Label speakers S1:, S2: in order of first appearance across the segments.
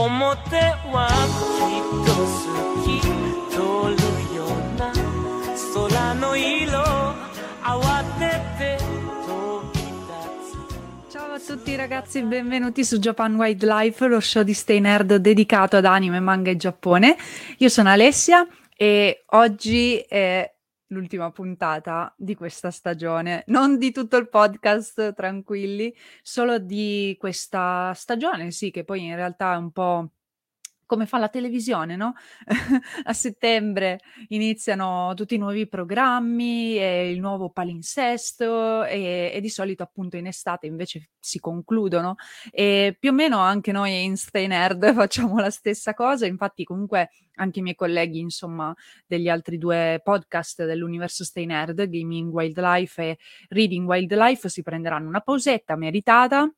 S1: 表はきっと好き通るような空の色慌てて飛び立つ
S2: Ciao a tutti ragazzi, benvenuti su Japan Wildlife, lo show di Stay Nerd dedicato ad anime, manga e Giappone. Io sono Alessia e oggi è l'ultima puntata di questa stagione, non di tutto il podcast, tranquilli, solo di questa stagione, sì, che poi in realtà è un po' come fa la televisione, no? A settembre iniziano tutti i nuovi programmi il nuovo palinsesto e, e di solito appunto in estate invece si concludono e più o meno anche noi in Stay Nerd facciamo la stessa cosa, infatti comunque anche i miei colleghi insomma degli altri due podcast dell'universo Stay Nerd, Gaming Wildlife e Reading Wildlife si prenderanno una pausetta meritata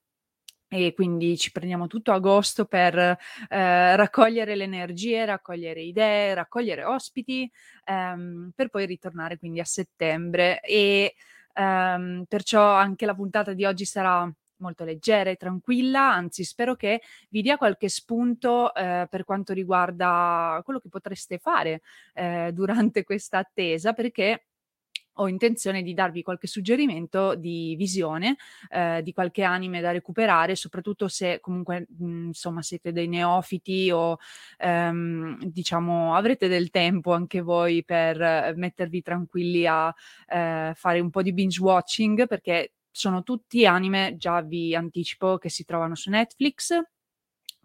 S2: e quindi ci prendiamo tutto agosto per eh, raccogliere le energie, raccogliere idee, raccogliere ospiti, ehm, per poi ritornare quindi a settembre. E ehm, perciò anche la puntata di oggi sarà molto leggera e tranquilla, anzi spero che vi dia qualche spunto eh, per quanto riguarda quello che potreste fare eh, durante questa attesa, perché ho intenzione di darvi qualche suggerimento di visione, eh, di qualche anime da recuperare, soprattutto se comunque, mh, insomma, siete dei neofiti o, ehm, diciamo, avrete del tempo anche voi per eh, mettervi tranquilli a eh, fare un po' di binge watching, perché sono tutti anime, già vi anticipo, che si trovano su Netflix,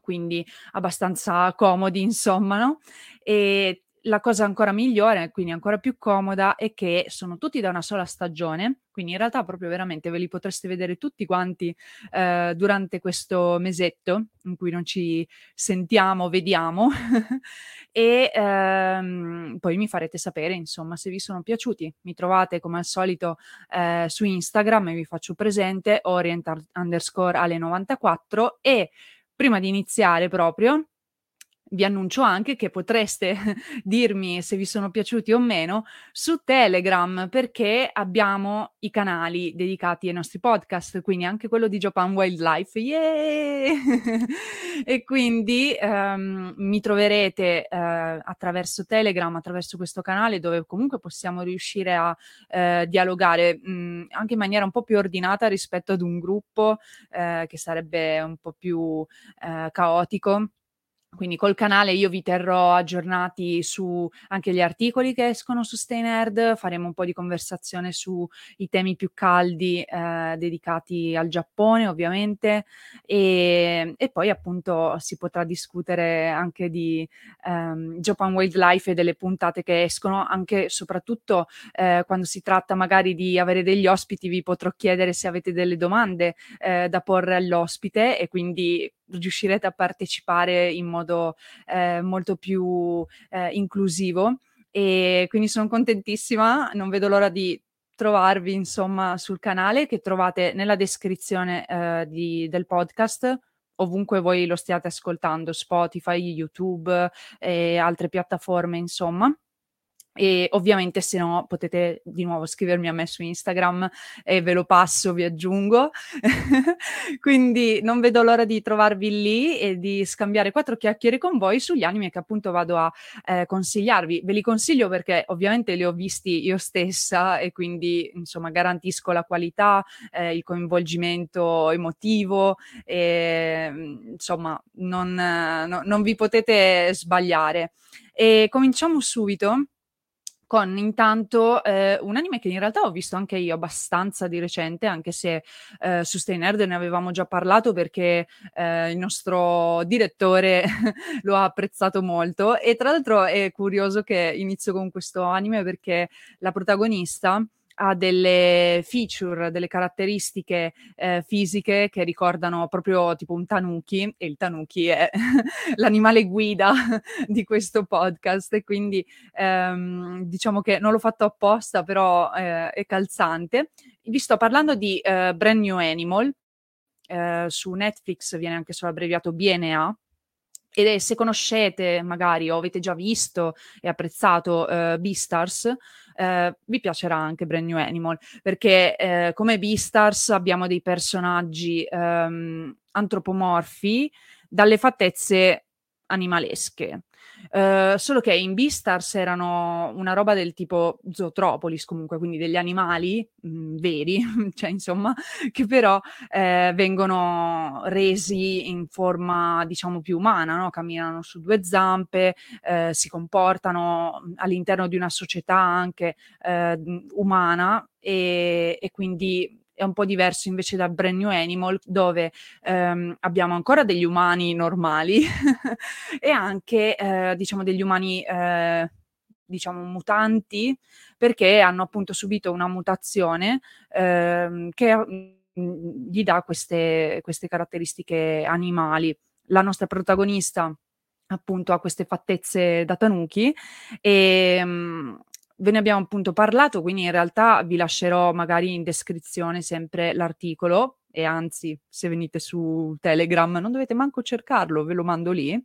S2: quindi abbastanza comodi, insomma, no? E la cosa ancora migliore, quindi ancora più comoda, è che sono tutti da una sola stagione, quindi in realtà proprio veramente ve li potreste vedere tutti quanti eh, durante questo mesetto in cui non ci sentiamo, vediamo e ehm, poi mi farete sapere insomma se vi sono piaciuti. Mi trovate come al solito eh, su Instagram e vi faccio presente orient underscore ale 94 e prima di iniziare proprio vi annuncio anche che potreste dirmi se vi sono piaciuti o meno su Telegram perché abbiamo i canali dedicati ai nostri podcast, quindi anche quello di Japan Wildlife. Yeah! e quindi um, mi troverete uh, attraverso Telegram, attraverso questo canale dove comunque possiamo riuscire a uh, dialogare mh, mm, anche in maniera un po' più ordinata rispetto ad un gruppo uh, che sarebbe un po' più caotico quindi col canale io vi terrò aggiornati su anche gli articoli che escono su Stay Nerd, faremo un po' di conversazione sui temi più caldi eh, dedicati al Giappone ovviamente. E, e, poi appunto si potrà discutere anche di ehm, Japan Wildlife e delle puntate che escono, anche e soprattutto eh, quando si tratta magari di avere degli ospiti vi potrò chiedere se avete delle domande eh, da porre all'ospite e quindi riuscirete a partecipare in modo eh, molto più eh, inclusivo. E quindi sono contentissima, non vedo l'ora di trovarvi insomma sul canale che trovate nella descrizione eh, di, del podcast ovunque voi lo stiate ascoltando, Spotify, YouTube e altre piattaforme insomma e ovviamente se no potete di nuovo scrivermi a me su Instagram e ve lo passo, vi aggiungo. Quindi non vedo l'ora di trovarvi lì e di scambiare quattro chiacchiere con voi sugli anime che appunto vado a eh, consigliarvi. Ve li consiglio perché ovviamente li ho visti io stessa e quindi insomma garantisco la qualità, eh, il coinvolgimento emotivo, e, insomma, non, no, non vi potete sbagliare. E cominciamo subito con intanto eh, un anime che in realtà ho visto anche io abbastanza di recente, anche se eh, su Stay Nerd ne avevamo già parlato perché eh, il nostro direttore lo ha apprezzato molto. E tra l'altro è curioso che inizio con questo anime perché la protagonista ha delle feature, delle caratteristiche eh, fisiche che ricordano proprio tipo un tanuki e il tanuki è l'animale guida di questo podcast e quindi ehm, diciamo che non l'ho fatto apposta però eh, è calzante. Vi sto parlando di eh, Brand New Animal, eh, su Netflix viene anche solo abbreviato BNA, e se conoscete magari o avete già visto e apprezzato uh, Beastars, uh, vi piacerà anche Brand New Animal, perché uh, come Beastars abbiamo dei personaggi um, antropomorfi dalle fattezze animalesche. Uh, solo che in Beastars erano una roba del tipo Zootropolis, comunque, quindi degli animali mh, mm, veri, cioè insomma, che però eh, vengono resi in forma, diciamo, più umana, no? camminano su due zampe, eh, si comportano all'interno di una società anche eh, umana e, e quindi è un po' diverso invece da Brand New Animal, dove ehm, abbiamo ancora degli umani normali e anche, eh, diciamo, degli umani, eh, diciamo, mutanti, perché hanno appunto subito una mutazione ehm, che mh, gli dà queste, queste caratteristiche animali. La nostra protagonista appunto ha queste fattezze da tanuki e mh, ve ne abbiamo appunto parlato, quindi in realtà vi lascerò magari in descrizione sempre l'articolo e anzi se venite su Telegram non dovete manco cercarlo, ve lo mando lì.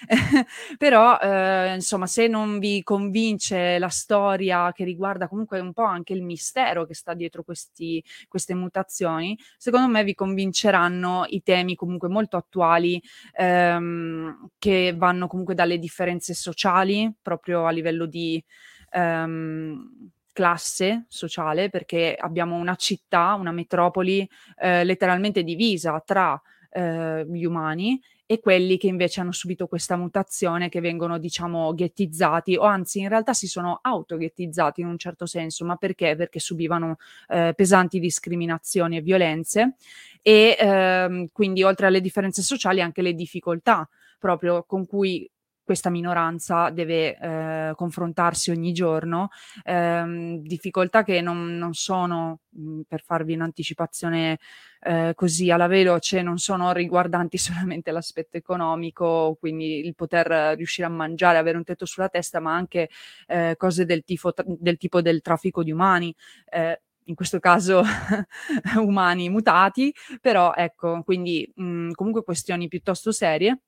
S2: Però eh, insomma se non vi convince la storia che riguarda comunque un po' anche il mistero che sta dietro questi, queste mutazioni, secondo me vi convinceranno i temi comunque molto attuali ehm, che vanno comunque dalle differenze sociali proprio a livello di ehm, classe sociale perché abbiamo una città, una metropoli eh, letteralmente divisa tra eh, gli umani e quelli che invece hanno subito questa mutazione che vengono diciamo ghettizzati o anzi in realtà si sono autoghettizzati in un certo senso ma perché? Perché subivano eh, pesanti discriminazioni e violenze e ehm, quindi oltre alle differenze sociali anche le difficoltà proprio con cui questa minoranza deve eh, confrontarsi ogni giorno, ehm, difficoltà che non, non sono, mhmm, per farvi un'anticipazione eh, così alla veloce, non sono riguardanti solamente l'aspetto economico, quindi il poter riuscire a mangiare, avere un tetto sulla testa, ma anche eh, cose del, tifo, del, tipo del traffico di umani eh, in questo caso umani mutati, però ecco, quindi mh, mhmm, comunque questioni piuttosto serie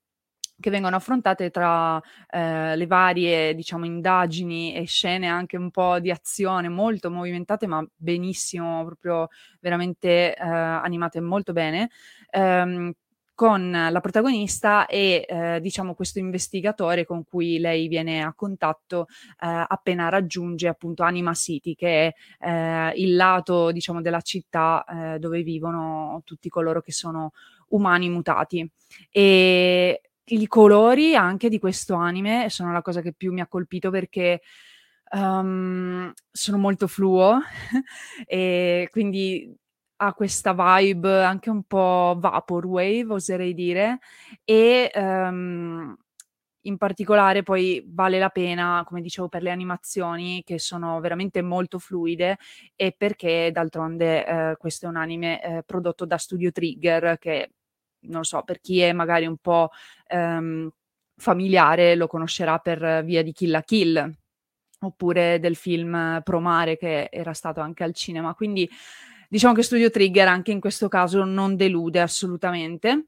S2: che vengono affrontate tra eh, le varie, diciamo, indagini e scene anche un po' di azione molto movimentate, ma benissimo, proprio veramente eh, animate molto bene. Ehm, con la protagonista e eh, diciamo questo investigatore con cui lei viene a contatto eh, appena raggiunge appunto Anima City che è eh, il lato diciamo della città eh, dove vivono tutti coloro che sono umani mutati e i colori anche di questo anime sono la cosa che più mi ha colpito perché um, sono molto fluo e quindi ha questa vibe anche un po' vaporwave, oserei dire, e um, in particolare poi vale la pena, come dicevo, per le animazioni che sono veramente molto fluide e perché d'altronde eh, questo è un anime eh, prodotto da Studio Trigger che non so, per chi è magari un po' ehm, familiare lo conoscerà per via di Kill la Kill oppure del film Promare che era stato anche al cinema. Quindi diciamo che Studio Trigger anche in questo caso non delude assolutamente.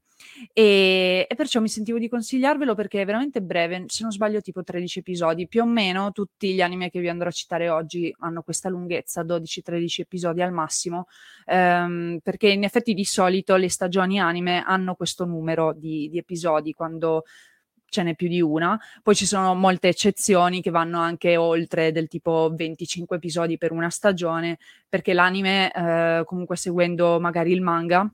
S2: E, e, perciò mi sentivo di consigliarvelo perché è veramente breve, se non sbaglio tipo 13 episodi, più o meno tutti gli anime che vi andrò a citare oggi hanno questa lunghezza, 12-13 episodi al massimo, ehm, perché in effetti di solito le stagioni anime hanno questo numero di, di episodi quando ce n'è più di una. Poi ci sono molte eccezioni che vanno anche oltre del tipo 25 episodi per una stagione, perché l'anime, eh, comunque seguendo magari il manga,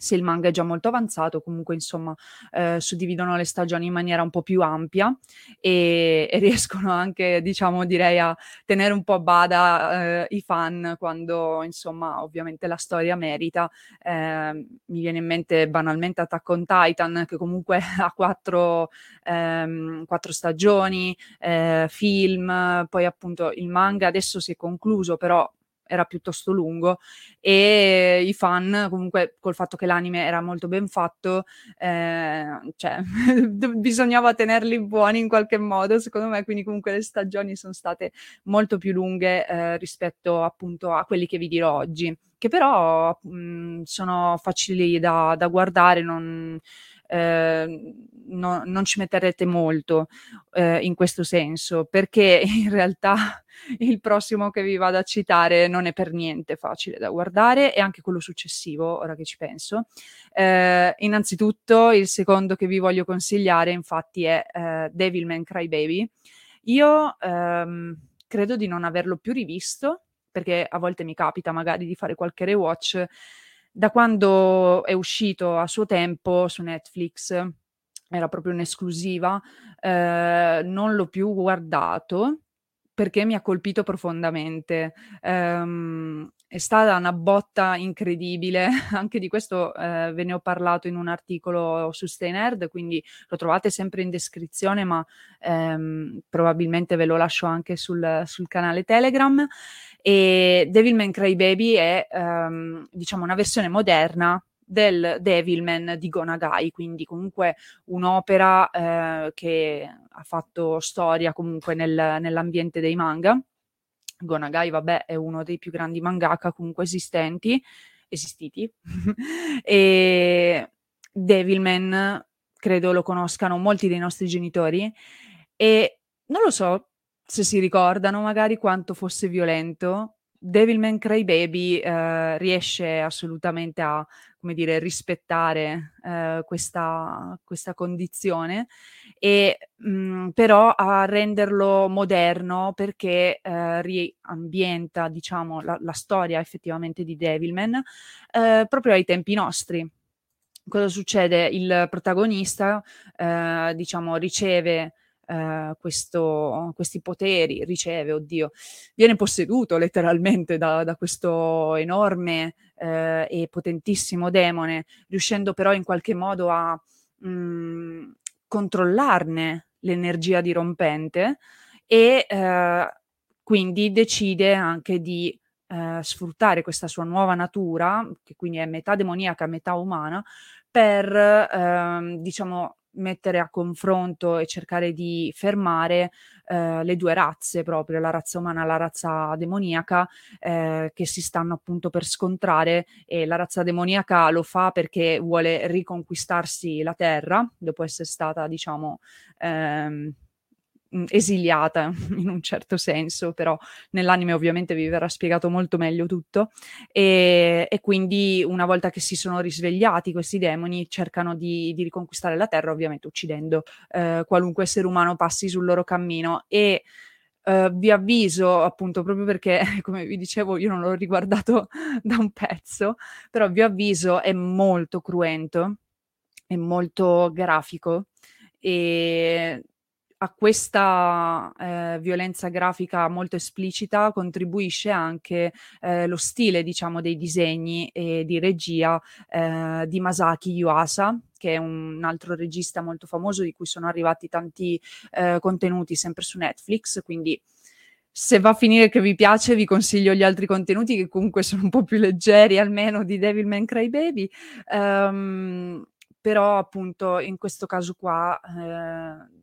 S2: se il manga è già molto avanzato, comunque insomma eh, suddividono le stagioni in maniera un po' più ampia e, e riescono anche, diciamo, direi a tenere un po' a bada eh, i fan quando insomma ovviamente la storia merita. Eh, mi viene in mente banalmente Attack on Titan che comunque ha quattro, ehm, quattro stagioni, eh, film, poi appunto il manga adesso si è concluso, però era piuttosto lungo e i fan comunque col fatto che l'anime era molto ben fatto eh, cioè bisognava tenerli buoni in qualche modo secondo me quindi comunque le stagioni sono state molto più lunghe eh, rispetto appunto a quelli che vi dirò oggi che però mh, sono facili da, da guardare non eh, no, non ci metterete molto eh, in questo senso, perché in realtà il prossimo che vi vado a citare non è per niente facile da guardare e anche quello successivo, ora che ci penso. Eh, innanzitutto, il secondo che vi voglio consigliare, infatti, è eh, Devilman Crybaby. Io ehm, credo di non averlo più rivisto, perché a volte mi capita magari di fare qualche rewatch da quando è uscito a suo tempo su Netflix, era proprio un'esclusiva, eh, non l'ho più guardato perché mi ha colpito profondamente. Um, è stata una botta incredibile, anche di questo eh, ve ne ho parlato in un articolo su Stay quindi lo trovate sempre in descrizione, ma ehm, probabilmente ve lo lascio anche sul, sul canale Telegram. E Devilman Crybaby è ehm, diciamo una versione moderna del Devilman di Gonagai, quindi comunque un'opera eh, che ha fatto storia comunque nel, nell'ambiente dei manga. Gonagai, vabbè, è uno dei più grandi mangaka comunque esistenti, esistiti. e Devilman credo lo conoscano molti dei nostri genitori e non lo so, se si ricordano magari quanto fosse violento, Devilman Crybaby eh, riesce assolutamente a, come dire, rispettare eh, questa, questa, condizione e mh, mm, però a renderlo moderno perché eh, riambienta, diciamo, la, la, storia effettivamente di Devilman eh, proprio ai tempi nostri. Cosa succede? Il protagonista, eh, diciamo, riceve eh, questo, questi poteri, riceve, oddio, viene posseduto letteralmente da, da questo enorme eh, e potentissimo demone, riuscendo però in qualche modo a mh, mm, controllarne l'energia dirompente e eh, quindi decide anche di eh, sfruttare questa sua nuova natura, che quindi è metà demoniaca, metà umana, per, ehm, diciamo, mettere a confronto e cercare di fermare eh, le due razze proprio, la razza umana e la razza demoniaca, eh, che si stanno appunto per scontrare e la razza demoniaca lo fa perché vuole riconquistarsi la terra dopo essere stata, diciamo, ehm, esiliata in un certo senso, però nell'anime ovviamente vi verrà spiegato molto meglio tutto. E, e quindi una volta che si sono risvegliati questi demoni cercano di, di riconquistare la terra ovviamente uccidendo eh, qualunque essere umano passi sul loro cammino. E Uh, vi avviso appunto proprio perché come vi dicevo io non l'ho riguardato da un pezzo però vi avviso è molto cruento è molto grafico e a questa eh, violenza grafica molto esplicita contribuisce anche eh, lo stile, diciamo, dei disegni e di regia eh, di Masaki Yuasa, che è un altro regista molto famoso di cui sono arrivati tanti eh, contenuti sempre su Netflix, quindi se va a finire che vi piace, vi consiglio gli altri contenuti che comunque sono un po' più leggeri, almeno di Devilman Crybaby. Um, però appunto in questo caso qua eh,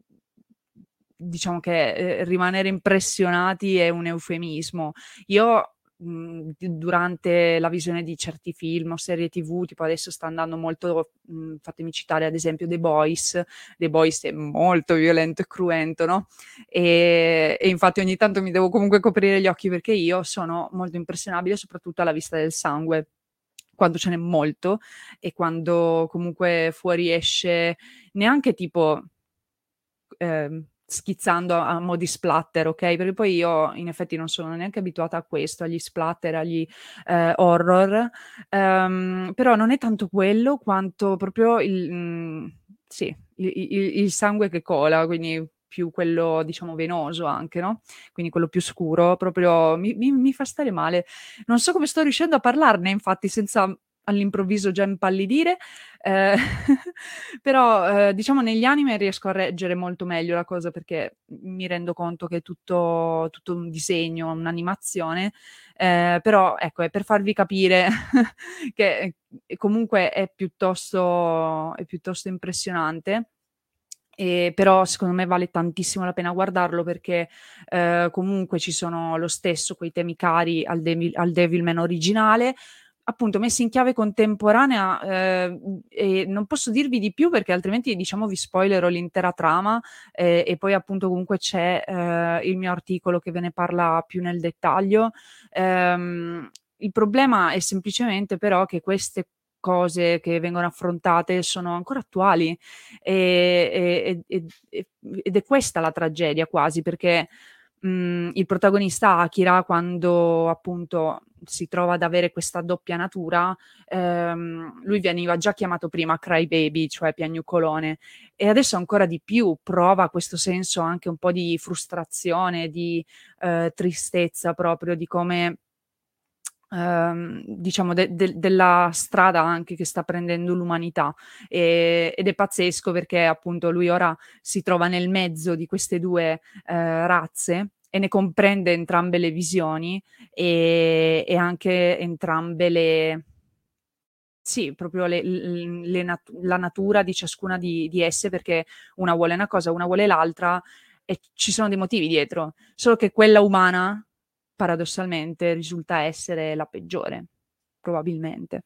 S2: diciamo che eh, rimanere impressionati è un eufemismo. Io mhmm, durante la visione di certi film o serie tv, tipo adesso sta andando molto, mh, fatemi citare ad esempio The Boys, The Boys è molto violento e cruento, no? E, e infatti ogni tanto mi devo comunque coprire gli occhi perché io sono molto impressionabile soprattutto alla vista del sangue quando ce n'è molto e quando comunque fuoriesce neanche tipo eh, schizzando a, a modi splatter, ok? Perché poi io in effetti non sono neanche abituata a questo, agli splatter, agli eh, horror, um, però non è tanto quello quanto proprio il, mm, sì, il, il, il sangue che cola, quindi più quello, diciamo, venoso anche, no? Quindi quello più scuro, proprio mi, mi, mi, fa stare male. Non so come sto riuscendo a parlarne, infatti, senza all'improvviso già impallidire, eh, però eh, diciamo negli anime riesco a reggere molto meglio la cosa perché mi rendo conto che è tutto, tutto un disegno, un'animazione, eh, però ecco, è per farvi capire che comunque è piuttosto, è piuttosto impressionante. E però secondo me vale tantissimo la pena guardarlo perché eh, comunque ci sono lo stesso quei temi cari al, Devil, al Devilman originale, appunto messi in chiave contemporanea eh, e non posso dirvi di più perché altrimenti diciamo vi spoilerò l'intera trama eh, e poi appunto comunque c'è eh, il mio articolo che ve ne parla più nel dettaglio. Ehm, il problema è semplicemente però che queste cose che vengono affrontate sono ancora attuali e, e, e, ed è questa la tragedia quasi perché mh, il protagonista Akira quando appunto si trova ad avere questa doppia natura, ehm, lui veniva già chiamato prima crybaby, cioè piagnucolone, e adesso ancora di più prova questo senso anche un po' di frustrazione, di eh, tristezza proprio, di come Ehm, diciamo de- de- della strada anche che sta prendendo l'umanità. E- ed è pazzesco perché appunto lui ora si trova nel mezzo di queste due eh, razze e ne comprende entrambe le visioni e, e anche entrambe le sì, proprio le, le nat- la natura di ciascuna di, di esse perché una vuole una cosa, una vuole l'altra e ci sono dei motivi dietro, solo che quella umana paradossalmente risulta essere la peggiore, probabilmente.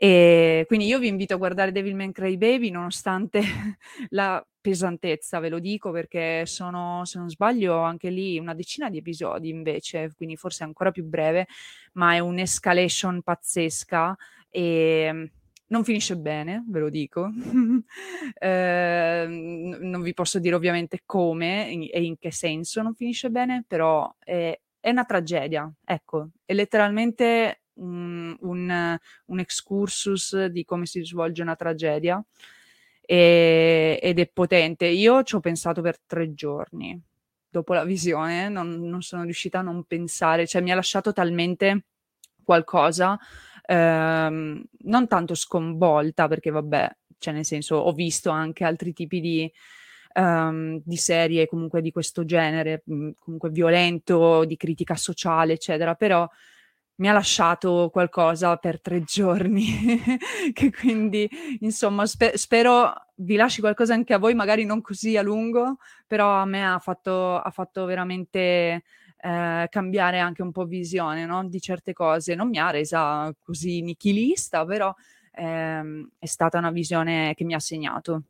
S2: E quindi io vi invito a guardare Devilman Crybaby nonostante la pesantezza, ve lo dico perché sono, se non sbaglio, anche lì una decina di episodi invece, quindi forse ancora più breve, ma è un'escalation pazzesca e non finisce bene, ve lo dico. eh, non vi posso dire ovviamente come e in che senso non finisce bene, però è è una tragedia, ecco, è letteralmente un, un, un excursus di come si svolge una tragedia e, ed è potente. Io ci ho pensato per tre giorni dopo la visione, non, non sono riuscita a non pensare, cioè mi ha lasciato talmente qualcosa, ehm, non tanto sconvolta, perché vabbè, cioè nel senso ho visto anche altri tipi di um, di serie comunque di questo genere, comunque violento, di critica sociale, eccetera, però mi ha lasciato qualcosa per tre giorni, che quindi insomma spe- spero vi lasci qualcosa anche a voi, magari non così a lungo, però a me ha fatto, ha fatto veramente eh, cambiare anche un po' visione no? di certe cose. Non mi ha resa così nichilista, però ehm, è stata una visione che mi ha segnato.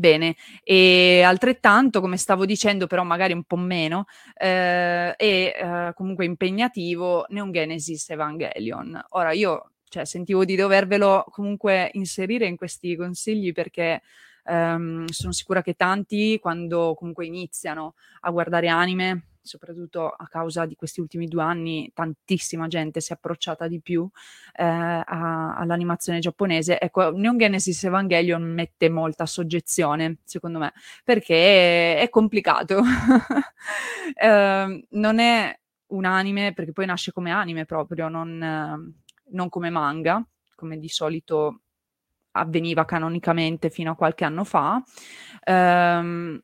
S2: Bene, e altrettanto, come stavo dicendo, però magari un po' meno, eh, è eh, comunque impegnativo Neon Genesis Evangelion. Ora io cioè, sentivo di dovervelo comunque inserire in questi consigli perché ehm, sono sicura che tanti quando comunque iniziano a guardare anime soprattutto a causa di questi ultimi due anni, tantissima gente si è approcciata di più eh, a, all'animazione giapponese. Ecco, Neon Genesis Evangelion mette molta soggezione, secondo me, perché è, complicato. eh, non è un anime, perché poi nasce come anime proprio, non, non come manga, come di solito avveniva canonicamente fino a qualche anno fa. Um,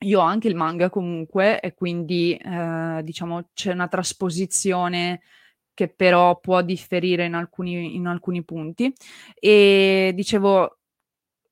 S2: io ho anche il manga comunque e quindi eh, diciamo c'è una trasposizione che però può differire in alcuni, in alcuni punti. E dicevo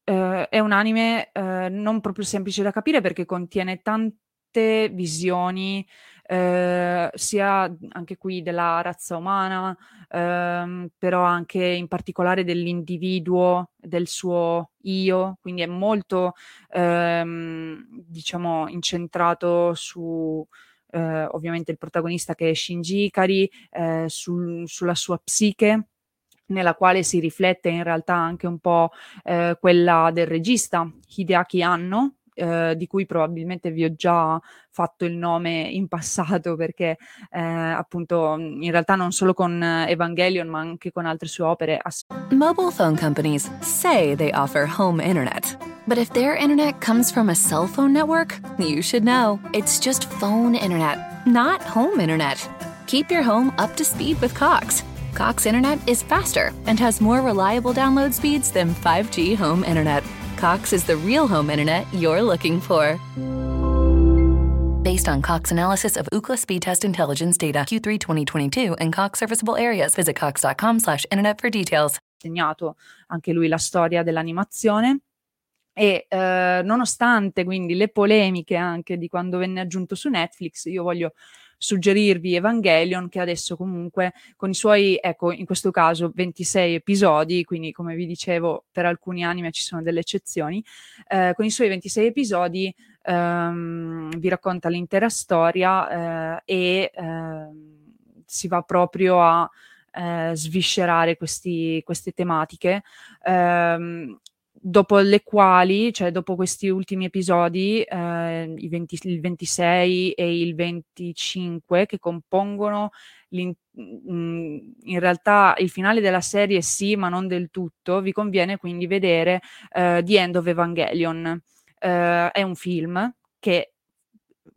S2: eh, è un anime eh, non proprio semplice da capire perché contiene tante visioni eh, sia anche qui della razza umana, ehm, però anche in particolare dell'individuo, del suo io, quindi è molto, ehm, diciamo, incentrato su... Eh, ovviamente il protagonista che è Shinji Ikari, eh, sul, sulla sua psiche, nella quale si riflette in realtà anche un po' eh, quella del regista Hideaki Anno, eh, di cui probabilmente vi ho già fatto il nome in passato perché eh, appunto in realtà non solo con Evangelion ma anche con altre sue opere.
S3: Mobile phone companies say they offer home internet. But if their internet comes from a cell phone network, you should know. It's just phone internet, not home internet. Keep your home up to speed with Cox. Cox Internet is faster and has more reliable download speeds than 5G home internet. Cox is the real home internet you're looking for. Based on Cox analysis of Ookla speed test intelligence data Q3 2022 and Cox serviceable areas, visit cox.com/internet for details.
S2: Segnato anche lui la storia dell'animazione e eh, nonostante quindi le polemiche anche di quando venne aggiunto su Netflix, io voglio suggerirvi Evangelion che adesso comunque con i suoi, ecco, in questo caso 26 episodi, quindi come vi dicevo per alcuni anime ci sono delle eccezioni, eh, con i suoi 26 episodi ehm, vi racconta l'intera storia eh, e ehm, si va proprio a eh, sviscerare questi, queste tematiche. Um, dopo le quali, cioè dopo questi ultimi episodi, eh, 20, il 26 e il 25, che compongono mm, in realtà il finale della serie sì, ma non del tutto, vi conviene quindi vedere eh, The End of Evangelion. Eh, è un film che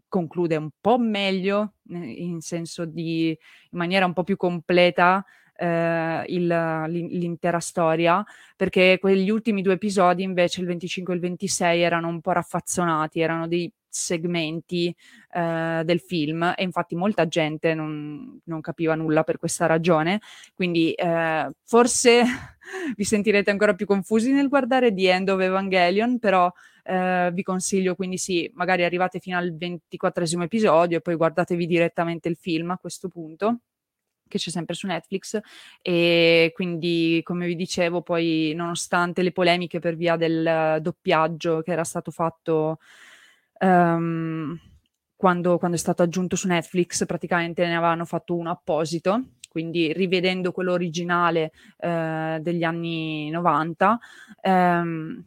S2: conclude un po' meglio, in senso di in maniera un po' più completa eh, il, l'intera storia, perché quegli ultimi due episodi, invece il 25 e il 26, erano un po' raffazzonati, erano dei segmenti eh, del film e infatti molta gente non, non, capiva nulla per questa ragione, quindi eh, forse vi sentirete ancora più confusi nel guardare The End of Evangelion, però eh, vi consiglio quindi sì, magari arrivate fino al 24 episodio e poi guardatevi direttamente il film a questo punto che c'è sempre su Netflix e quindi come vi dicevo poi nonostante le polemiche per via del doppiaggio che era stato fatto um, quando, quando, è stato aggiunto su Netflix praticamente ne avevano fatto uno apposito. Quindi rivedendo quello originale eh, degli anni 90 ehm,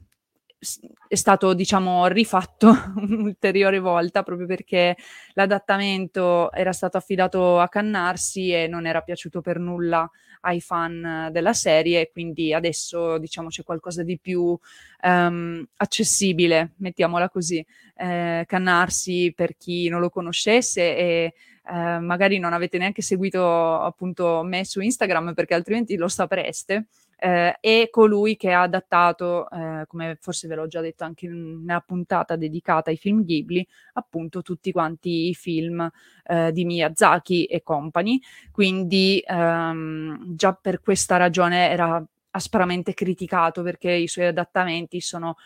S2: è stato diciamo rifatto un'ulteriore volta proprio perché l'adattamento era stato affidato a Cannarsi e non era piaciuto per nulla ai fan della serie quindi adesso diciamo c'è qualcosa di più um, accessibile mettiamola così. Eh, Cannarsi per chi non lo conoscesse e eh, magari non avete neanche seguito appunto me su Instagram perché altrimenti lo sapreste eh, e colui che ha adattato, eh, come forse ve l'ho già detto anche in una puntata dedicata ai film Ghibli, appunto tutti quanti i film eh, di Miyazaki e compagni, quindi ehm, già per questa ragione era aspramente criticato perché i suoi adattamenti sono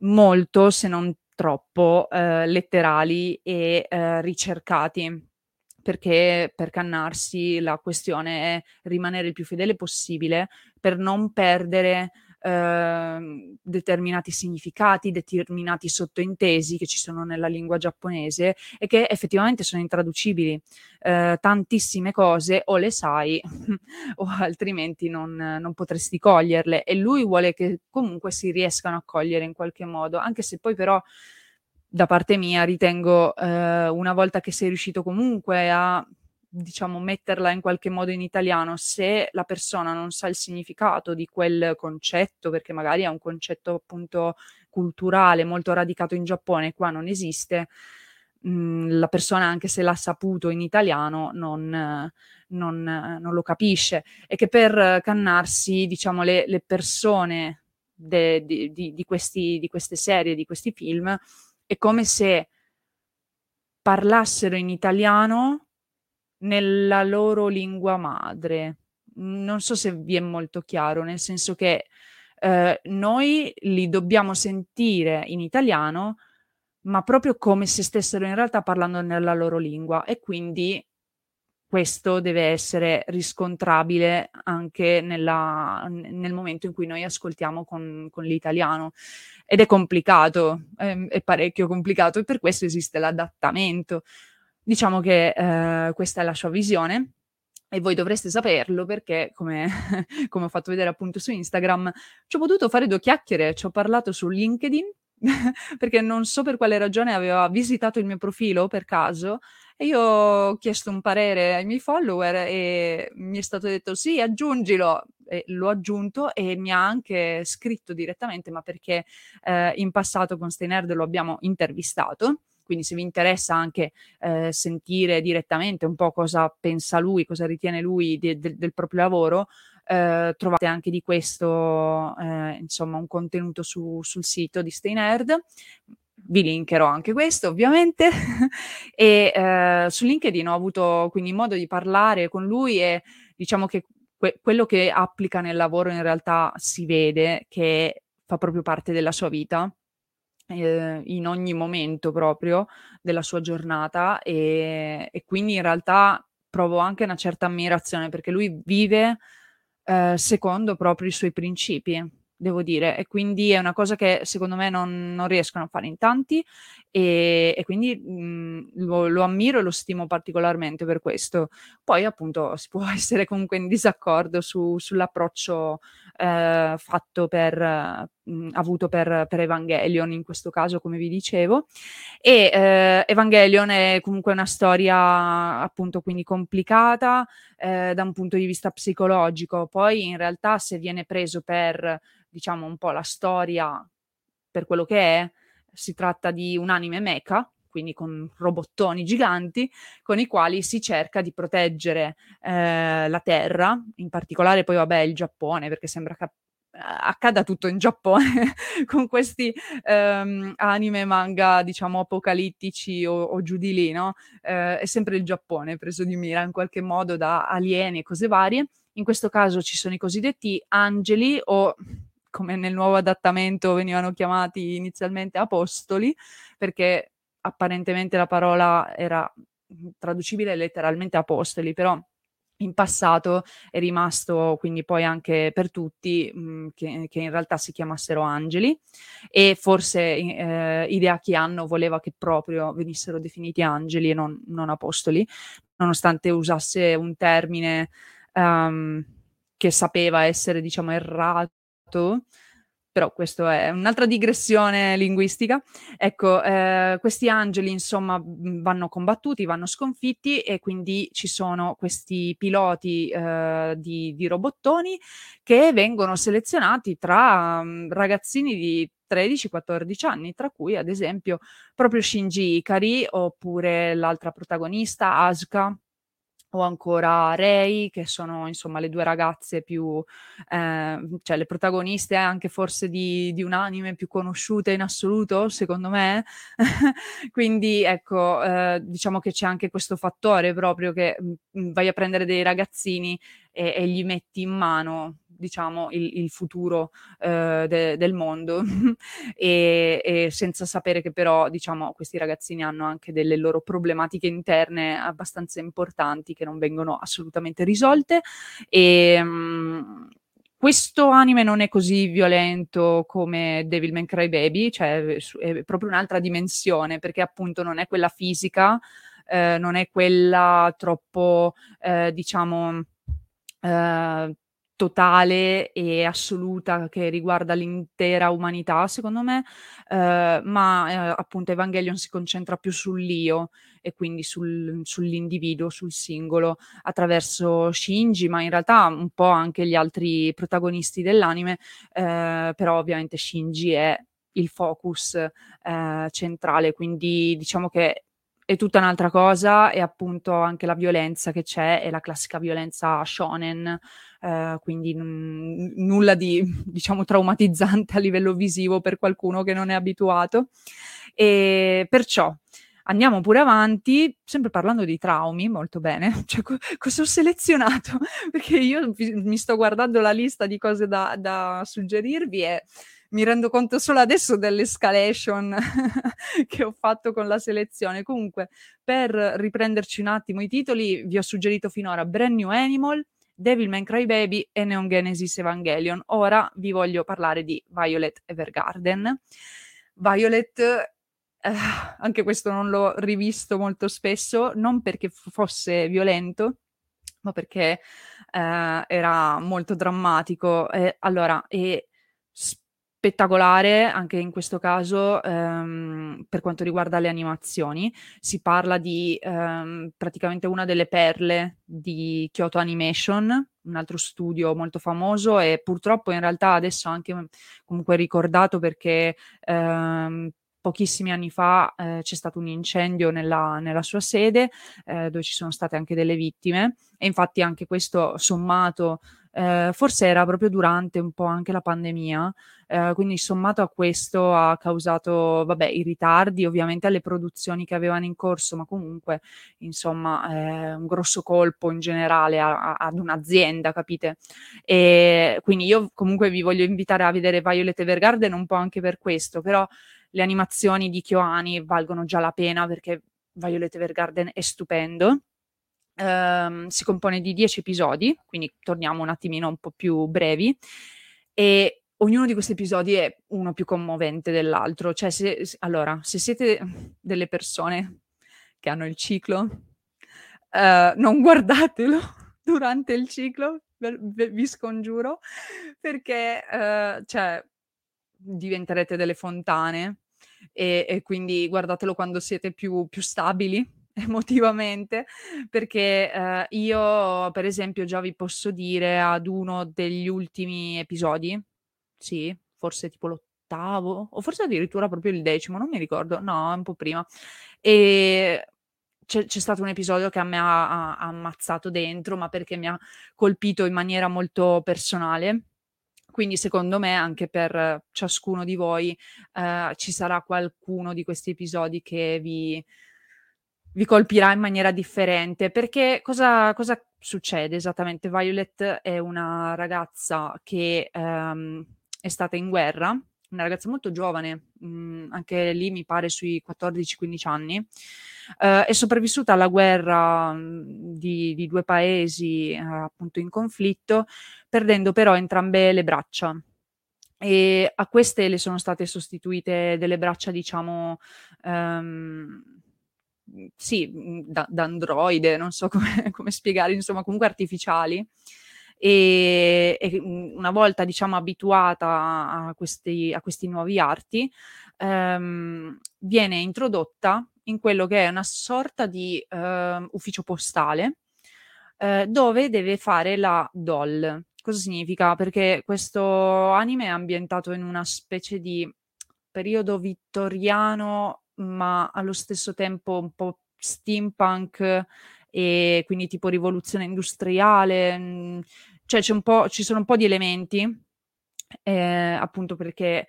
S2: molto, se non troppo, eh, letterali e eh, ricercati perché per Cannarsi la questione è rimanere il più fedele possibile per non perdere eh, determinati significati, determinati sottointesi che ci sono nella lingua giapponese e che effettivamente sono intraducibili. Eh, tantissime cose o le sai o altrimenti non, non potresti coglierle e lui vuole che comunque si riescano a cogliere in qualche modo, anche se poi però da parte mia ritengo eh, una volta che sei riuscito comunque a diciamo metterla in qualche modo in italiano se la persona non sa il significato di quel concetto perché magari è un concetto appunto culturale molto radicato in Giappone qua non esiste mhmm, la persona anche se l'ha saputo in italiano non, non, non lo capisce. E che per cannarsi diciamo le, le persone de, di, di, di, questi, di queste serie di questi film è come se parlassero in italiano nella loro lingua madre. Non so se vi è molto chiaro, nel senso che eh, noi li dobbiamo sentire in italiano, ma proprio come se stessero in realtà parlando nella loro lingua e quindi questo deve essere riscontrabile anche nella, nel momento in cui noi ascoltiamo con, con l'italiano. Ed è complicato, è, è, parecchio complicato e per questo esiste l'adattamento. Diciamo che eh, questa è la sua visione e voi dovreste saperlo perché, come, come, ho fatto vedere appunto su Instagram, ci ho potuto fare due chiacchiere, ci ho parlato su LinkedIn perché non so per quale ragione aveva visitato il mio profilo per caso e io ho chiesto un parere ai miei follower e mi è stato detto sì, aggiungilo. E l'ho aggiunto e mi ha anche scritto direttamente, ma perché eh, in passato con Steinerd lo abbiamo intervistato? Quindi se vi interessa anche eh, sentire direttamente un po' cosa pensa lui, cosa ritiene lui de- de- del proprio lavoro, eh, trovate anche di questo eh, insomma un contenuto su, sul sito di Stay Nerd vi linkerò anche questo ovviamente. E eh, su LinkedIn ho avuto quindi modo di parlare con lui e diciamo che que- quello che applica nel lavoro in realtà si vede che fa proprio parte della sua vita eh, in ogni momento proprio della sua giornata e, e, quindi in realtà provo anche una certa ammirazione perché lui vive eh, secondo proprio i suoi principi devo dire, e quindi è una cosa che secondo me non, non riescono a fare in tanti e, e quindi mh, lo, lo, ammiro e lo stimo particolarmente per questo. Poi appunto si può essere comunque in disaccordo su, sull'approccio eh, fatto per, mh, avuto per, per, Evangelion in questo caso, come vi dicevo. E eh, Evangelion è comunque una storia appunto quindi complicata eh, da un punto di vista psicologico. Poi in realtà se viene preso per diciamo un po' la storia per quello che è, si tratta di un anime mecha, quindi con robottoni giganti, con i quali si cerca di proteggere eh, la Terra, in particolare poi vabbè il Giappone, perché sembra che accada tutto in Giappone con questi um, anime manga diciamo apocalittici o, o giù di lì, no? Eh, è sempre il Giappone preso di mira in qualche modo da alieni e cose varie. In questo caso ci sono i cosiddetti angeli o come nel nuovo adattamento venivano chiamati inizialmente apostoli, perché apparentemente la parola era traducibile letteralmente apostoli, però in passato è rimasto quindi poi anche per tutti mh, mm, che, che, in realtà si chiamassero angeli. E forse eh, Hideaki Anno voleva che proprio venissero definiti angeli e non, non apostoli, nonostante usasse un termine um, che sapeva essere diciamo errato però questa è un'altra digressione linguistica. Ecco, eh, questi angeli insomma vanno combattuti, vanno sconfitti e quindi ci sono questi piloti eh, di, di, robottoni che vengono selezionati tra um, ragazzini di 13-14 anni, tra cui ad esempio proprio Shinji Ikari oppure l'altra protagonista Asuka o ancora Rei, che sono insomma le due ragazze più, eh, cioè le protagoniste anche forse di, di, un anime più conosciute in assoluto, secondo me. Quindi ecco, eh, diciamo che c'è anche questo fattore proprio che mh, mm, vai a prendere dei ragazzini e, e gli metti in mano diciamo, il, il futuro eh, de, del mondo. E, e, senza sapere che però, diciamo, questi ragazzini hanno anche delle loro problematiche interne abbastanza importanti che non vengono assolutamente risolte. E mh, questo anime non è così violento come Devilman Crybaby, cioè è proprio un'altra dimensione perché appunto non è quella fisica, eh, non è quella troppo, eh, diciamo, eh, totale e assoluta che riguarda l'intera umanità, secondo me, eh, ma eh, appunto Evangelion si concentra più sull'io e quindi sul, sull'individuo, sul singolo, attraverso Shinji, ma in realtà un po' anche gli altri protagonisti dell'anime, eh, però ovviamente Shinji è il focus eh, centrale, quindi diciamo che è tutta un'altra cosa e appunto anche la violenza che c'è è la classica violenza shonen eh, quindi n- nulla di diciamo traumatizzante a livello visivo per qualcuno che non è abituato. E perciò andiamo pure avanti, sempre parlando di traumi, molto bene. Cioè, co- cosa ho selezionato? Perché io mi sto guardando la lista di cose da, da suggerirvi e mi rendo conto solo adesso dell'escalation che ho fatto con la selezione. Comunque, per riprenderci un attimo i titoli, vi ho suggerito finora Brand New Animal, Devilman Crybaby e Neon Genesis Evangelion. Ora vi voglio parlare di Violet Evergarden. Violet, eh, anche questo non l'ho rivisto molto spesso, non perché f- fosse violento, ma perché eh, era molto drammatico. Eh, allora, e spettacolare anche in questo caso ehm, per quanto riguarda le animazioni. Si parla di ehm, praticamente una delle perle di Kyoto Animation, un altro studio molto famoso e purtroppo in realtà adesso anche comunque ricordato perché ehm, pochissimi anni fa eh, c'è stato un incendio nella, nella sua sede eh, dove ci sono state anche delle vittime e infatti anche questo sommato eh, forse era proprio durante un po' anche la pandemia, eh, quindi sommato a questo ha causato, vabbè, i ritardi ovviamente alle produzioni che avevano in corso, ma comunque, insomma, eh, un grosso colpo in generale a, a, ad un'azienda, capite? E quindi io comunque vi voglio invitare a vedere Violet Evergarden un po' anche per questo, però le animazioni di Kyoani valgono già la pena perché Violet Evergarden è stupendo ehm, si compone di 10 episodi, quindi torniamo un attimino un po' più brevi, e ognuno di questi episodi è uno più commovente dell'altro. Cioè, se, se, allora, se siete delle persone che hanno il ciclo, eh, non guardatelo durante il ciclo, vi scongiuro, perché eh, cioè, diventerete delle fontane e, e, quindi guardatelo quando siete più, più stabili emotivamente, perché eh, io per esempio già vi posso dire ad uno degli ultimi episodi, sì, forse tipo l'ottavo, o forse addirittura proprio il decimo, non mi ricordo, no, un po' prima, e c'è, c'è stato un episodio che a me ha, ha, ammazzato dentro, ma perché mi ha colpito in maniera molto personale. Quindi secondo me anche per ciascuno di voi eh, ci sarà qualcuno di questi episodi che vi, vi colpirà in maniera differente, perché cosa, cosa succede esattamente? Violet è una ragazza che um, è stata in guerra, una ragazza molto giovane, mh, mm, anche lì mi pare sui 14-15 anni, uh, è sopravvissuta alla guerra mh, di, di, due paesi uh, appunto in conflitto, perdendo però entrambe le braccia. E a queste le sono state sostituite delle braccia, diciamo, Mhmm, sì, mhmm, da, da, androide, non so come, come, spiegare, insomma, comunque artificiali. E, e mhmm, una volta, diciamo, abituata a questi, a questi nuovi arti, ehm, viene introdotta in quello che è una sorta di eh, ufficio postale eh, dove deve fare la doll. Cosa significa? Perché questo anime è ambientato in una specie di periodo vittoriano ma allo stesso tempo un po' steampunk e quindi tipo rivoluzione industriale, mhmm, cioè c'è un po', ci sono un po' di elementi, eh, appunto perché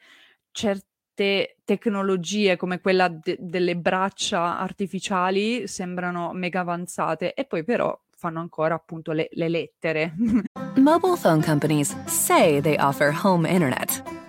S2: certe tecnologie come quella de- delle braccia artificiali sembrano mega avanzate e poi però fanno ancora appunto le, le lettere.
S3: Mobile phone companies say they offer home internet.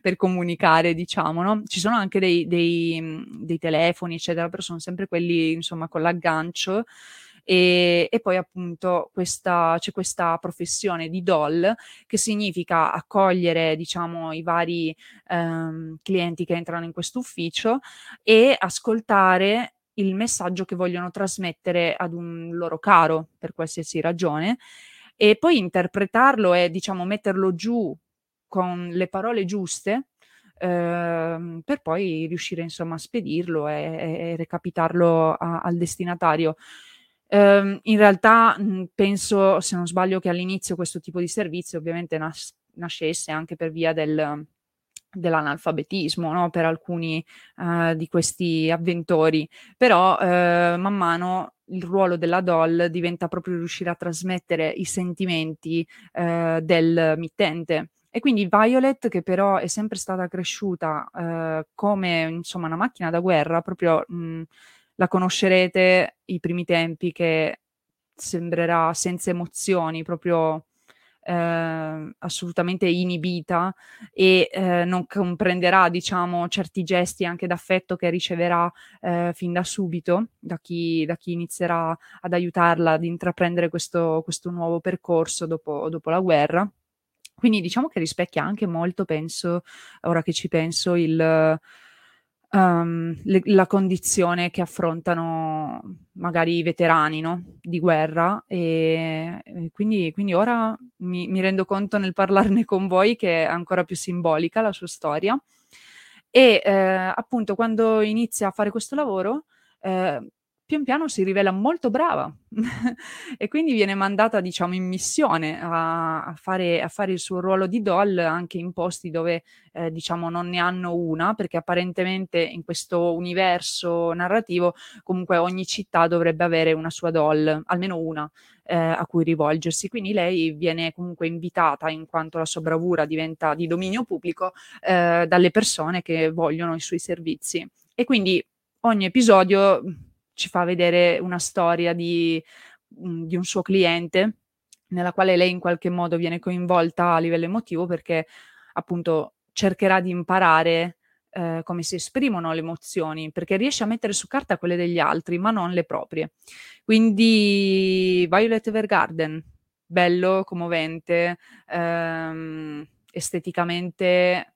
S2: Per comunicare, diciamo, no? Ci sono anche dei, dei, mhmm, dei telefoni, eccetera, però sono sempre quelli, insomma, con l'aggancio. E, e, poi appunto questa, c'è questa professione di doll che significa accogliere diciamo i vari ehm, clienti che entrano in questo ufficio e ascoltare il messaggio che vogliono trasmettere ad un loro caro per qualsiasi ragione e poi interpretarlo e diciamo metterlo giù con le parole giuste ehm, per poi riuscire insomma a spedirlo e, e recapitarlo a, al destinatario. Ehm, in realtà mh, penso, se non sbaglio, che all'inizio questo tipo di servizio ovviamente nas- nascesse anche per via del, dell'analfabetismo no? per alcuni uh, di questi avventori, però uh, man mano il ruolo della doll diventa proprio riuscire a trasmettere i sentimenti uh, del mittente e quindi Violet, che però è sempre stata cresciuta eh, come insomma una macchina da guerra, proprio mh, la conoscerete i primi tempi che sembrerà senza emozioni, proprio eh, assolutamente inibita e eh, non comprenderà, diciamo, certi gesti anche d'affetto che riceverà eh, fin da subito da chi, da chi, inizierà ad aiutarla ad intraprendere questo, questo nuovo percorso dopo, dopo la guerra. Quindi diciamo che rispecchia anche molto, penso, ora che ci penso, il, um, le, la condizione che affrontano magari i veterani no? di guerra e, e quindi, quindi, ora mi, mi, rendo conto nel parlarne con voi che è ancora più simbolica la sua storia e eh, appunto quando inizia a fare questo lavoro eh, pian piano si rivela molto brava e quindi viene mandata, diciamo, in missione a, a, fare, a, fare, il suo ruolo di doll anche in posti dove, eh, diciamo, non ne hanno una, perché apparentemente in questo universo narrativo comunque ogni città dovrebbe avere una sua doll, almeno una. Eh, a cui rivolgersi. Quindi lei viene comunque invitata, in quanto la sua bravura diventa di dominio pubblico, eh, dalle persone che vogliono i suoi servizi. E quindi ogni episodio ci fa vedere una storia di, mhmm, di un suo cliente nella quale lei in qualche modo viene coinvolta a livello emotivo perché appunto cercherà di imparare eh, come si esprimono le emozioni, perché riesce a mettere su carta quelle degli altri, ma non le proprie. Quindi Violet Evergarden, bello, commovente, ehm, esteticamente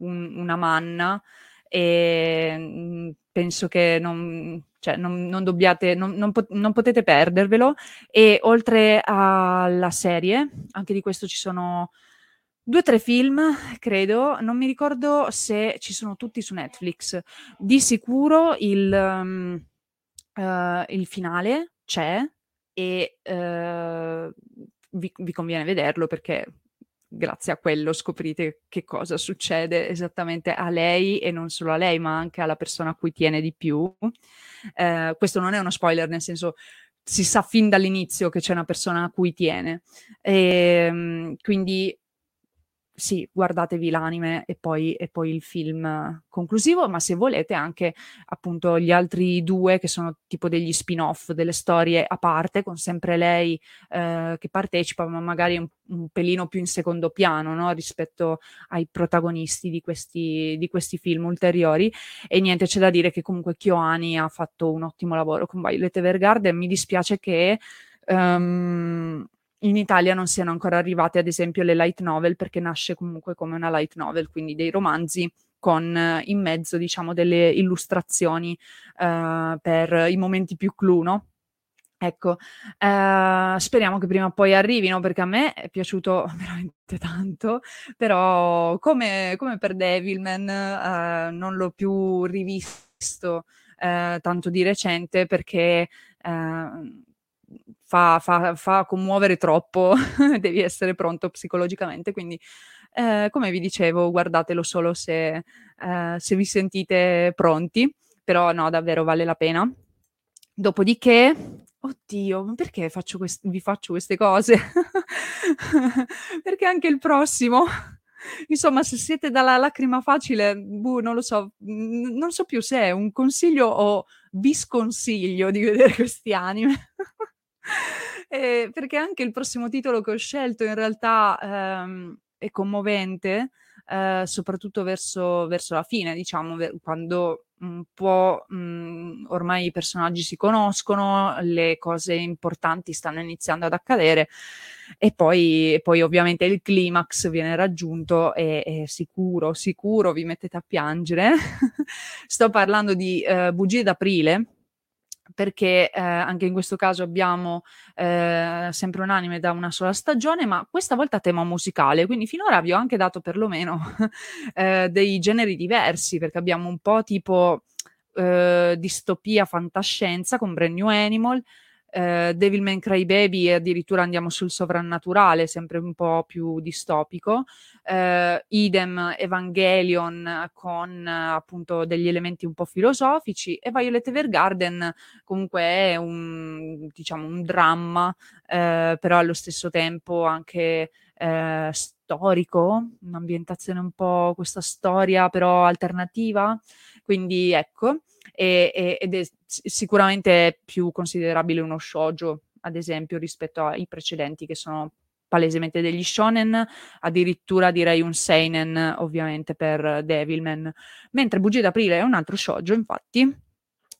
S2: un, una manna e mh, penso che non, cioè non, non dobbiate, non, non, pot- non, potete perdervelo. E oltre alla serie, anche di questo ci sono due o tre film, credo. Non mi ricordo se ci sono tutti su Netflix. Di sicuro il, um, uh, il finale c'è e uh, vi, vi conviene vederlo perché grazie a quello scoprite che cosa succede esattamente a lei e non solo a lei, ma anche alla persona a cui tiene di più. Eh, questo non è uno spoiler, nel senso si sa fin dall'inizio che c'è una persona a cui tiene. E, ehm, quindi sì, guardatevi l'anime e poi, e poi, il film conclusivo, ma se volete anche appunto gli altri due che sono tipo degli spin-off, delle storie a parte, con sempre lei eh, che partecipa, ma magari un, un, pelino più in secondo piano no? rispetto ai protagonisti di questi, di questi film ulteriori. E niente, c'è da dire che comunque Kyoani ha fatto un ottimo lavoro con Violet Evergarden. Mi dispiace che... Um, in Italia non siano ancora arrivate, ad esempio, le light novel, perché nasce comunque come una light novel, quindi dei romanzi con eh, in mezzo, diciamo, delle illustrazioni uh, per i momenti più clou, no? Ecco, uh, speriamo che prima o poi arrivino perché a me è piaciuto veramente tanto, però come, come per Devilman uh, non l'ho più rivisto tanto di recente perché fa, fa, fa commuovere troppo, devi essere pronto psicologicamente, quindi eh, come vi dicevo, guardatelo solo se, eh, se, vi sentite pronti, però no, davvero vale la pena. Dopodiché, oddio, perché faccio quest- vi faccio queste cose? perché anche il prossimo insomma, se siete dalla lacrima facile, buh, non lo so, non so più se è un consiglio o vi sconsiglio di vedere questi anime. Eh, perché anche il prossimo titolo che ho scelto in realtà ehm, è commovente, eh, soprattutto verso, verso, la fine, diciamo, ver- quando un po' mh, ormai i personaggi si conoscono, le cose importanti stanno iniziando ad accadere e poi, e poi ovviamente il climax viene raggiunto e, e, sicuro, sicuro vi mettete a piangere. Sto parlando di eh, Bugie d'aprile perché eh, anche in questo caso abbiamo eh, sempre un anime da una sola stagione, ma questa volta tema musicale, quindi finora vi ho anche dato perlomeno eh, dei generi diversi, perché abbiamo un po' tipo eh, distopia fantascienza con Brand New Animal, eh, Devilman Crybaby e addirittura andiamo sul sovrannaturale, sempre un po' più distopico, eh, idem Evangelion con appunto degli elementi un po' filosofici e Violet Evergarden comunque è un, diciamo, un dramma, eh, però allo stesso tempo anche eh, storico, un'ambientazione un po' questa storia però alternativa, quindi ecco e, e, ed è sicuramente più considerabile uno shoujo, ad esempio, rispetto ai precedenti che sono palesemente degli shonen, addirittura direi un seinen ovviamente per Devilman, mentre Bugie d'aprile è un altro shoujo infatti,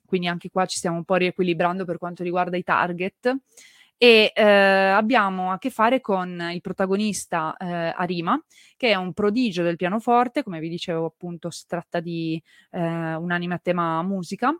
S2: quindi anche qua ci stiamo un po' riequilibrando per quanto riguarda i target. E eh, abbiamo a che fare con il protagonista eh, Arima, che è un prodigio del pianoforte, come vi dicevo appunto si tratta di eh, un anime a tema musica,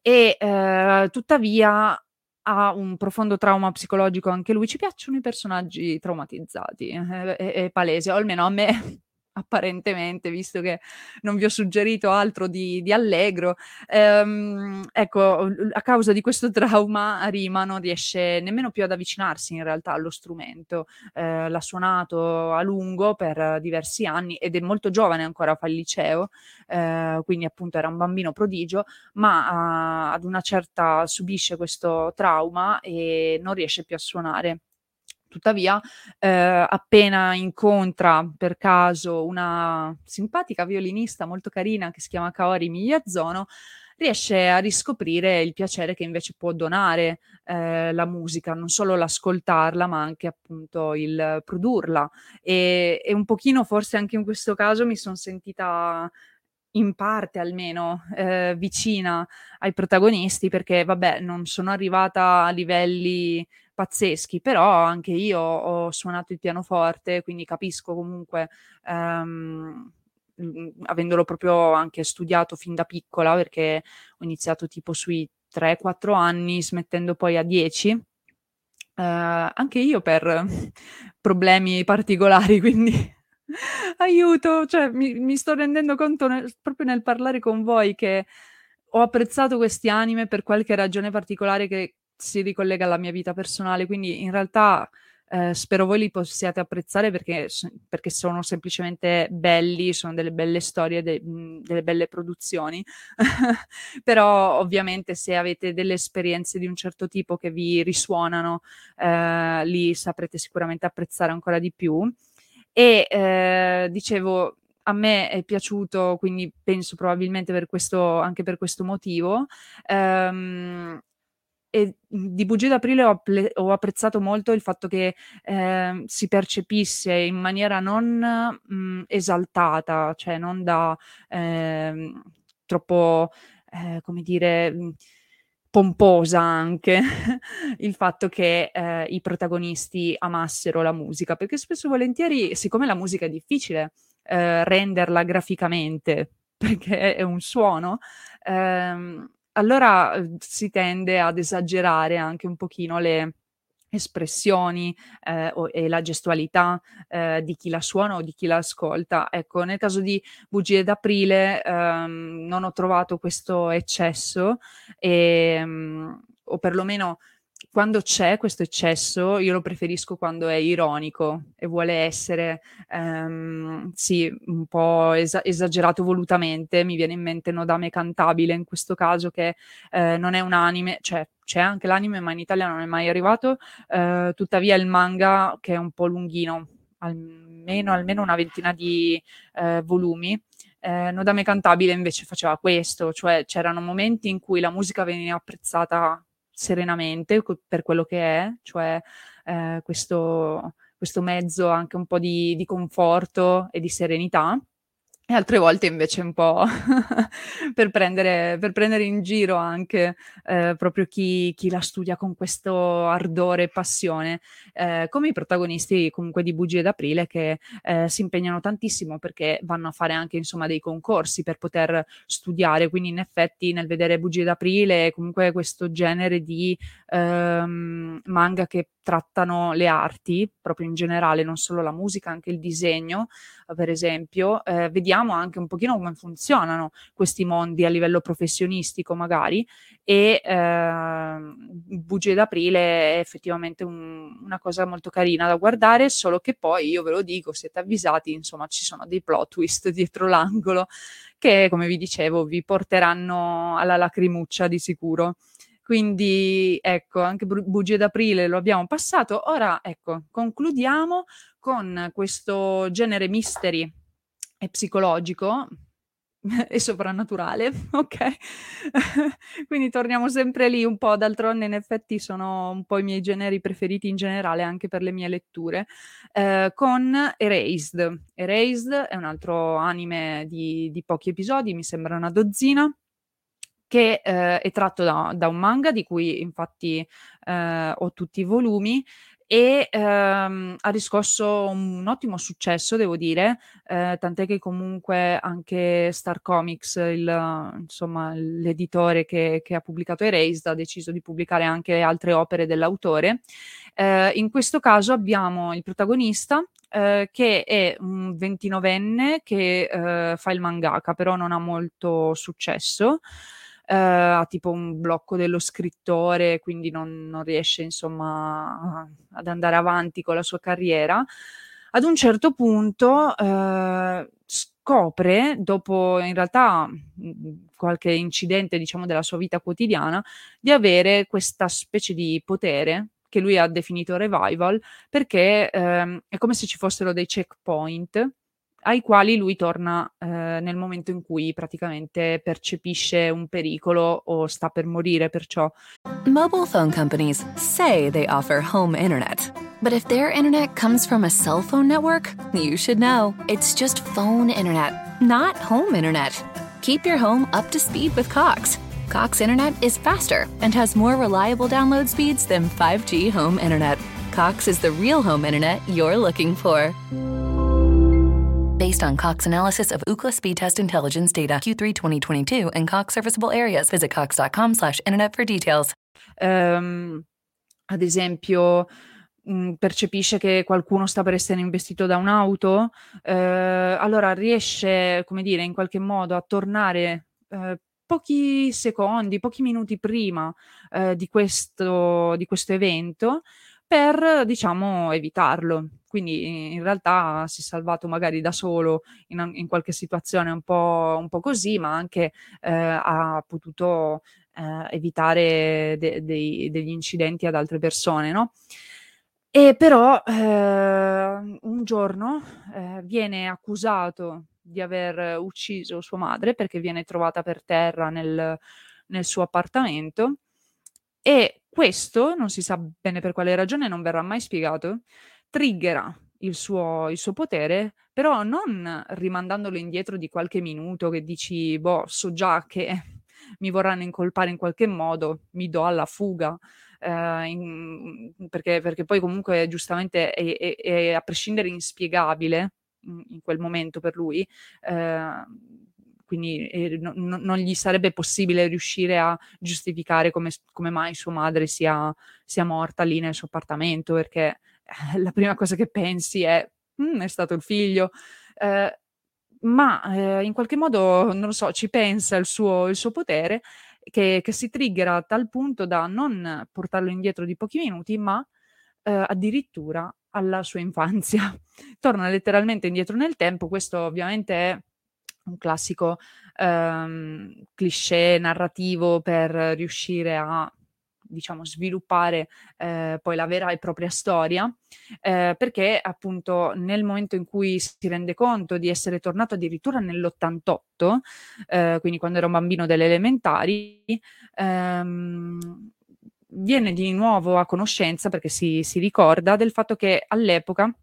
S2: e eh, tuttavia ha un profondo trauma psicologico anche lui. Ci piacciono i personaggi traumatizzati, è, è, è palese, o almeno a me apparentemente, visto che non vi ho suggerito altro di, di allegro. Ehm, ecco, a causa di questo trauma Rima non riesce nemmeno più ad avvicinarsi in realtà allo strumento. Eh, l'ha suonato a lungo per diversi anni ed è molto giovane ancora, fa il liceo, eh, quindi appunto era un bambino prodigio, ma uh, ad una certa subisce questo trauma e non riesce più a suonare. Tuttavia, eh, appena incontra per caso una simpatica violinista molto carina che si chiama Kaori Miyazono, riesce a riscoprire il piacere che invece può donare eh, la musica, non solo l'ascoltarla, ma anche appunto il produrla. E, e un pochino, forse anche in questo caso, mi sono sentita in parte almeno eh, vicina ai protagonisti perché vabbè non sono arrivata a livelli pazzeschi, però anche io ho suonato il pianoforte, quindi capisco comunque, ehm, avendolo proprio anche studiato fin da piccola, perché ho iniziato tipo sui 3-4 anni, smettendo poi a 10. Eh, anche io per problemi particolari, quindi aiuto, cioè mi, mi, sto rendendo conto nel, proprio nel parlare con voi che ho apprezzato questi anime per qualche ragione particolare che si ricollega alla mia vita personale, quindi in realtà eh, spero voi li possiate apprezzare perché, perché, sono semplicemente belli, sono delle belle storie, de, delle belle produzioni, però ovviamente se avete delle esperienze di un certo tipo che vi risuonano, eh, li saprete sicuramente apprezzare ancora di più. E eh, dicevo, a me è piaciuto, quindi penso probabilmente per questo, anche per questo motivo. Um, e di Bugie d'Aprile ho, ple- ho, apprezzato molto il fatto che eh, si percepisse in maniera non mh, esaltata, cioè non da eh, troppo, eh, come dire, pomposa anche il fatto che eh, i protagonisti amassero la musica, perché spesso e volentieri, siccome la musica è difficile eh, renderla graficamente, perché è un suono, ehm, allora uhm, si tende ad esagerare anche un pochino le espressioni eh, o, e la gestualità eh, di chi la suona o di chi la ascolta. Ecco, nel caso di Bugie d'aprile ehm, non ho trovato questo eccesso e, um, o perlomeno quando c'è questo eccesso, io lo preferisco quando è ironico e vuole essere, ehm, sì, un po' esa- esagerato volutamente. Mi viene in mente Nodame Cantabile in questo caso, che eh, non è un anime, cioè c'è anche l'anime, ma in Italia non è mai arrivato. Eh, tuttavia il manga, che è un po' lunghino, almeno, almeno una ventina di eh, volumi. Eh, Nodame Cantabile invece faceva questo, cioè c'erano momenti in cui la musica veniva apprezzata serenamente per quello che è, cioè eh, questo, questo, mezzo anche un po' di, di conforto e di serenità e altre volte invece un po' per, prendere, per, prendere, in giro anche eh, proprio chi, chi, la studia con questo ardore e passione, eh, come i protagonisti comunque di Bugie d'Aprile che eh, si impegnano tantissimo perché vanno a fare anche insomma dei concorsi per poter studiare, quindi in effetti nel vedere Bugie d'Aprile comunque questo genere di ehm, manga che trattano le arti proprio in generale, non solo la musica, anche il disegno, per esempio, eh, vediamo anche un pochino come funzionano questi mondi a livello professionistico magari e eh, Bugie d'aprile è effettivamente un, una cosa molto carina da guardare, solo che poi io ve lo dico, siete avvisati, insomma ci sono dei plot twist dietro l'angolo che come vi dicevo vi porteranno alla lacrimuccia di sicuro. Quindi ecco, anche Bugie d'aprile lo abbiamo passato. Ora ecco, concludiamo con questo genere mystery e psicologico e soprannaturale, ok? Quindi torniamo sempre lì un po', d'altronde in effetti sono un po' i miei generi preferiti in generale anche per le mie letture, eh, con Erased. Erased è un altro anime di, di pochi episodi, mi sembra una dozzina, che eh, è tratto da, da, un manga di cui infatti eh, ho tutti i volumi e ehm, ha riscosso un ottimo successo, devo dire, eh, tant'è che comunque anche Star Comics, il, insomma, l'editore che, che, ha pubblicato Erased, ha deciso di pubblicare anche altre opere dell'autore. Eh, in questo caso abbiamo il protagonista, eh, che è un 29enne che eh, fa il mangaka, però non ha molto successo eh, ha tipo un blocco dello scrittore, quindi non, non riesce insomma ad andare avanti con la sua carriera. Ad un certo punto eh, scopre, dopo in realtà qualche incidente diciamo della sua vita quotidiana, di avere questa specie di potere che lui ha definito revival, perché ehm, è come se ci fossero dei checkpoint ai quali lui torna eh, nel momento in cui praticamente percepisce un pericolo o sta per morire, perciò.
S3: Mobile phone companies say they offer home internet. But if their internet comes from a cell phone network, you should know. It's just phone internet, not home internet. Keep your home up to speed with Cox. Cox internet is faster and has more reliable download speeds than 5G home internet. Cox is the real home internet you're looking for based on Cox analysis of Ookla speed test intelligence data Q3 2022 and Cox serviceable areas. Visit cox.com/internet for details.
S2: Um, ad esempio, mm, percepisce che qualcuno sta per essere investito da un'auto, eh, allora riesce, come dire, in qualche modo a tornare eh, pochi secondi, pochi minuti prima eh, di, questo, di questo evento per, diciamo, evitarlo. Quindi in realtà si è salvato magari da solo in, in qualche situazione un po', un po', così, ma anche eh, ha potuto eh, evitare de- dei, degli incidenti ad altre persone, no? E però eh, un giorno eh, viene accusato di aver ucciso sua madre perché viene trovata per terra nel, nel suo appartamento e questo, non si sa bene per quale ragione, non verrà mai spiegato, triggera il suo, il suo potere, però non rimandandolo indietro di qualche minuto che dici, boh, so già che mi vorranno incolpare in qualche modo, mi do alla fuga. Eh, in, perché, perché, poi comunque giustamente è, è, è a prescindere inspiegabile in, in, quel momento per lui, eh, quindi eh, no, no, non gli sarebbe possibile riuscire a giustificare come, come mai sua madre sia, sia, morta lì nel suo appartamento, perché eh, la prima cosa che pensi è, mm, è stato il figlio. Eh, ma eh, in qualche modo, non lo so, ci pensa il suo, il suo potere che, che, si triggera a tal punto da non portarlo indietro di pochi minuti, ma eh, addirittura alla sua infanzia. Torna letteralmente indietro nel tempo, questo ovviamente è un classico ehm, cliché narrativo per riuscire a diciamo sviluppare eh, poi la vera e propria storia eh, perché appunto nel momento in cui si rende conto di essere tornato addirittura nell'88 eh, quindi quando era un bambino delle elementari ehm, viene di nuovo a conoscenza perché si, si ricorda del fatto che all'epoca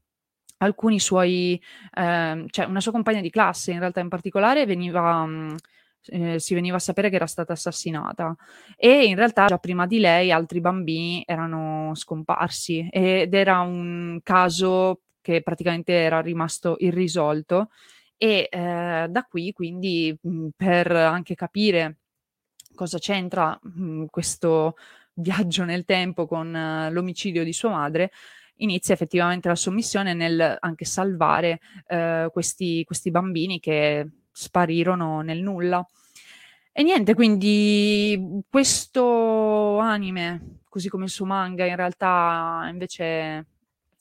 S2: alcuni suoi, eh, cioè una sua compagna di classe in realtà in particolare veniva... Mh, eh, si veniva a sapere che era stata assassinata e in realtà già prima di lei altri bambini erano scomparsi ed era un caso che praticamente era rimasto irrisolto e eh, da qui quindi mh, per anche capire cosa c'entra mh, questo viaggio nel tempo con uh, l'omicidio di sua madre inizia effettivamente la sua missione nel anche salvare eh, questi, questi bambini che sparirono nel nulla. E niente, quindi questo anime, così come il suo manga, in realtà invece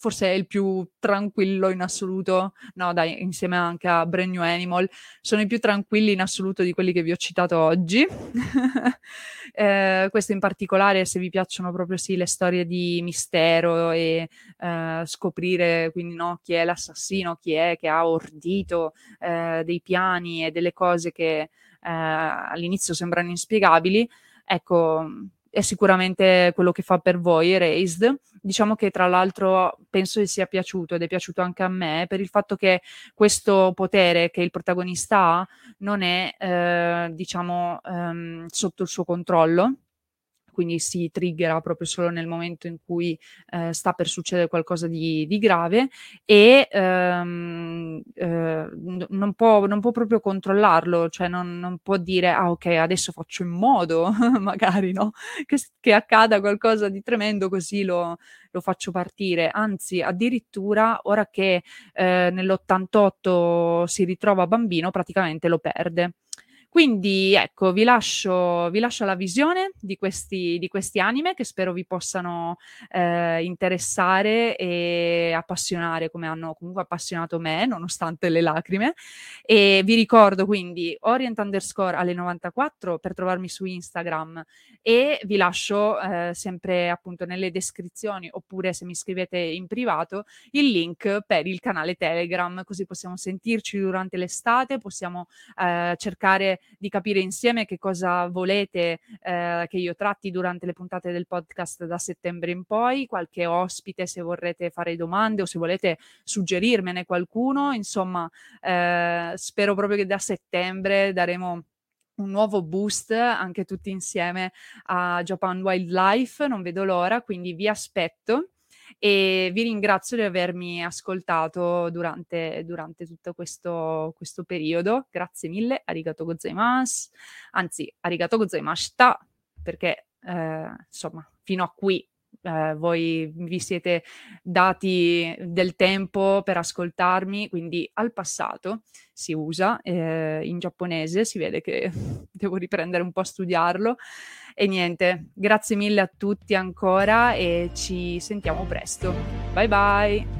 S2: forse è il più tranquillo in assoluto, no dai, insieme anche a Brand New Animal, sono i più tranquilli in assoluto di quelli che vi ho citato oggi. eh, questo in particolare se vi piacciono proprio sì le storie di mistero e eh, scoprire quindi no, chi è l'assassino, chi è che ha ordito eh, dei piani e delle cose che eh, all'inizio sembrano inspiegabili, ecco è sicuramente quello che fa per voi Erased. Diciamo che tra l'altro penso che sia piaciuto ed è piaciuto anche a me per il fatto che questo potere che il protagonista ha non è, eh, diciamo, ehm, sotto il suo controllo quindi si triggera proprio solo nel momento in cui eh, sta per succedere qualcosa di, di grave e ehm, eh, non, può, non, può, proprio controllarlo, cioè non, non, può dire ah ok adesso faccio in modo magari no? che, che, accada qualcosa di tremendo così lo, lo faccio partire, anzi addirittura ora che eh, nell'88 si ritrova bambino praticamente lo perde. Quindi ecco, vi lascio, vi lascio la visione di questi, di questi, anime che spero vi possano eh, interessare e appassionare come hanno comunque appassionato me, nonostante le lacrime. E vi ricordo quindi orient underscore alle 94 per trovarmi su Instagram e vi lascio eh, sempre appunto nelle descrizioni oppure se mi scrivete in privato il link per il canale Telegram, così possiamo sentirci durante l'estate, possiamo eh, cercare di capire insieme che cosa volete eh, che io tratti durante le puntate del podcast da settembre in poi, qualche ospite se vorrete fare domande o se volete suggerirmene qualcuno, insomma eh, spero proprio che da settembre daremo un nuovo boost anche tutti insieme a Japan Wildlife, non vedo l'ora, quindi vi aspetto e vi ringrazio di avermi ascoltato durante, durante tutto questo, questo periodo. Grazie mille, arigato gozaimasu, anzi, arigato gozaimashita, perché eh, insomma, fino a qui eh, voi vi siete dati del tempo per ascoltarmi, quindi al passato si usa eh, in giapponese, si vede che devo riprendere un po' a studiarlo. E niente, grazie mille a tutti ancora e ci sentiamo presto. Bye bye!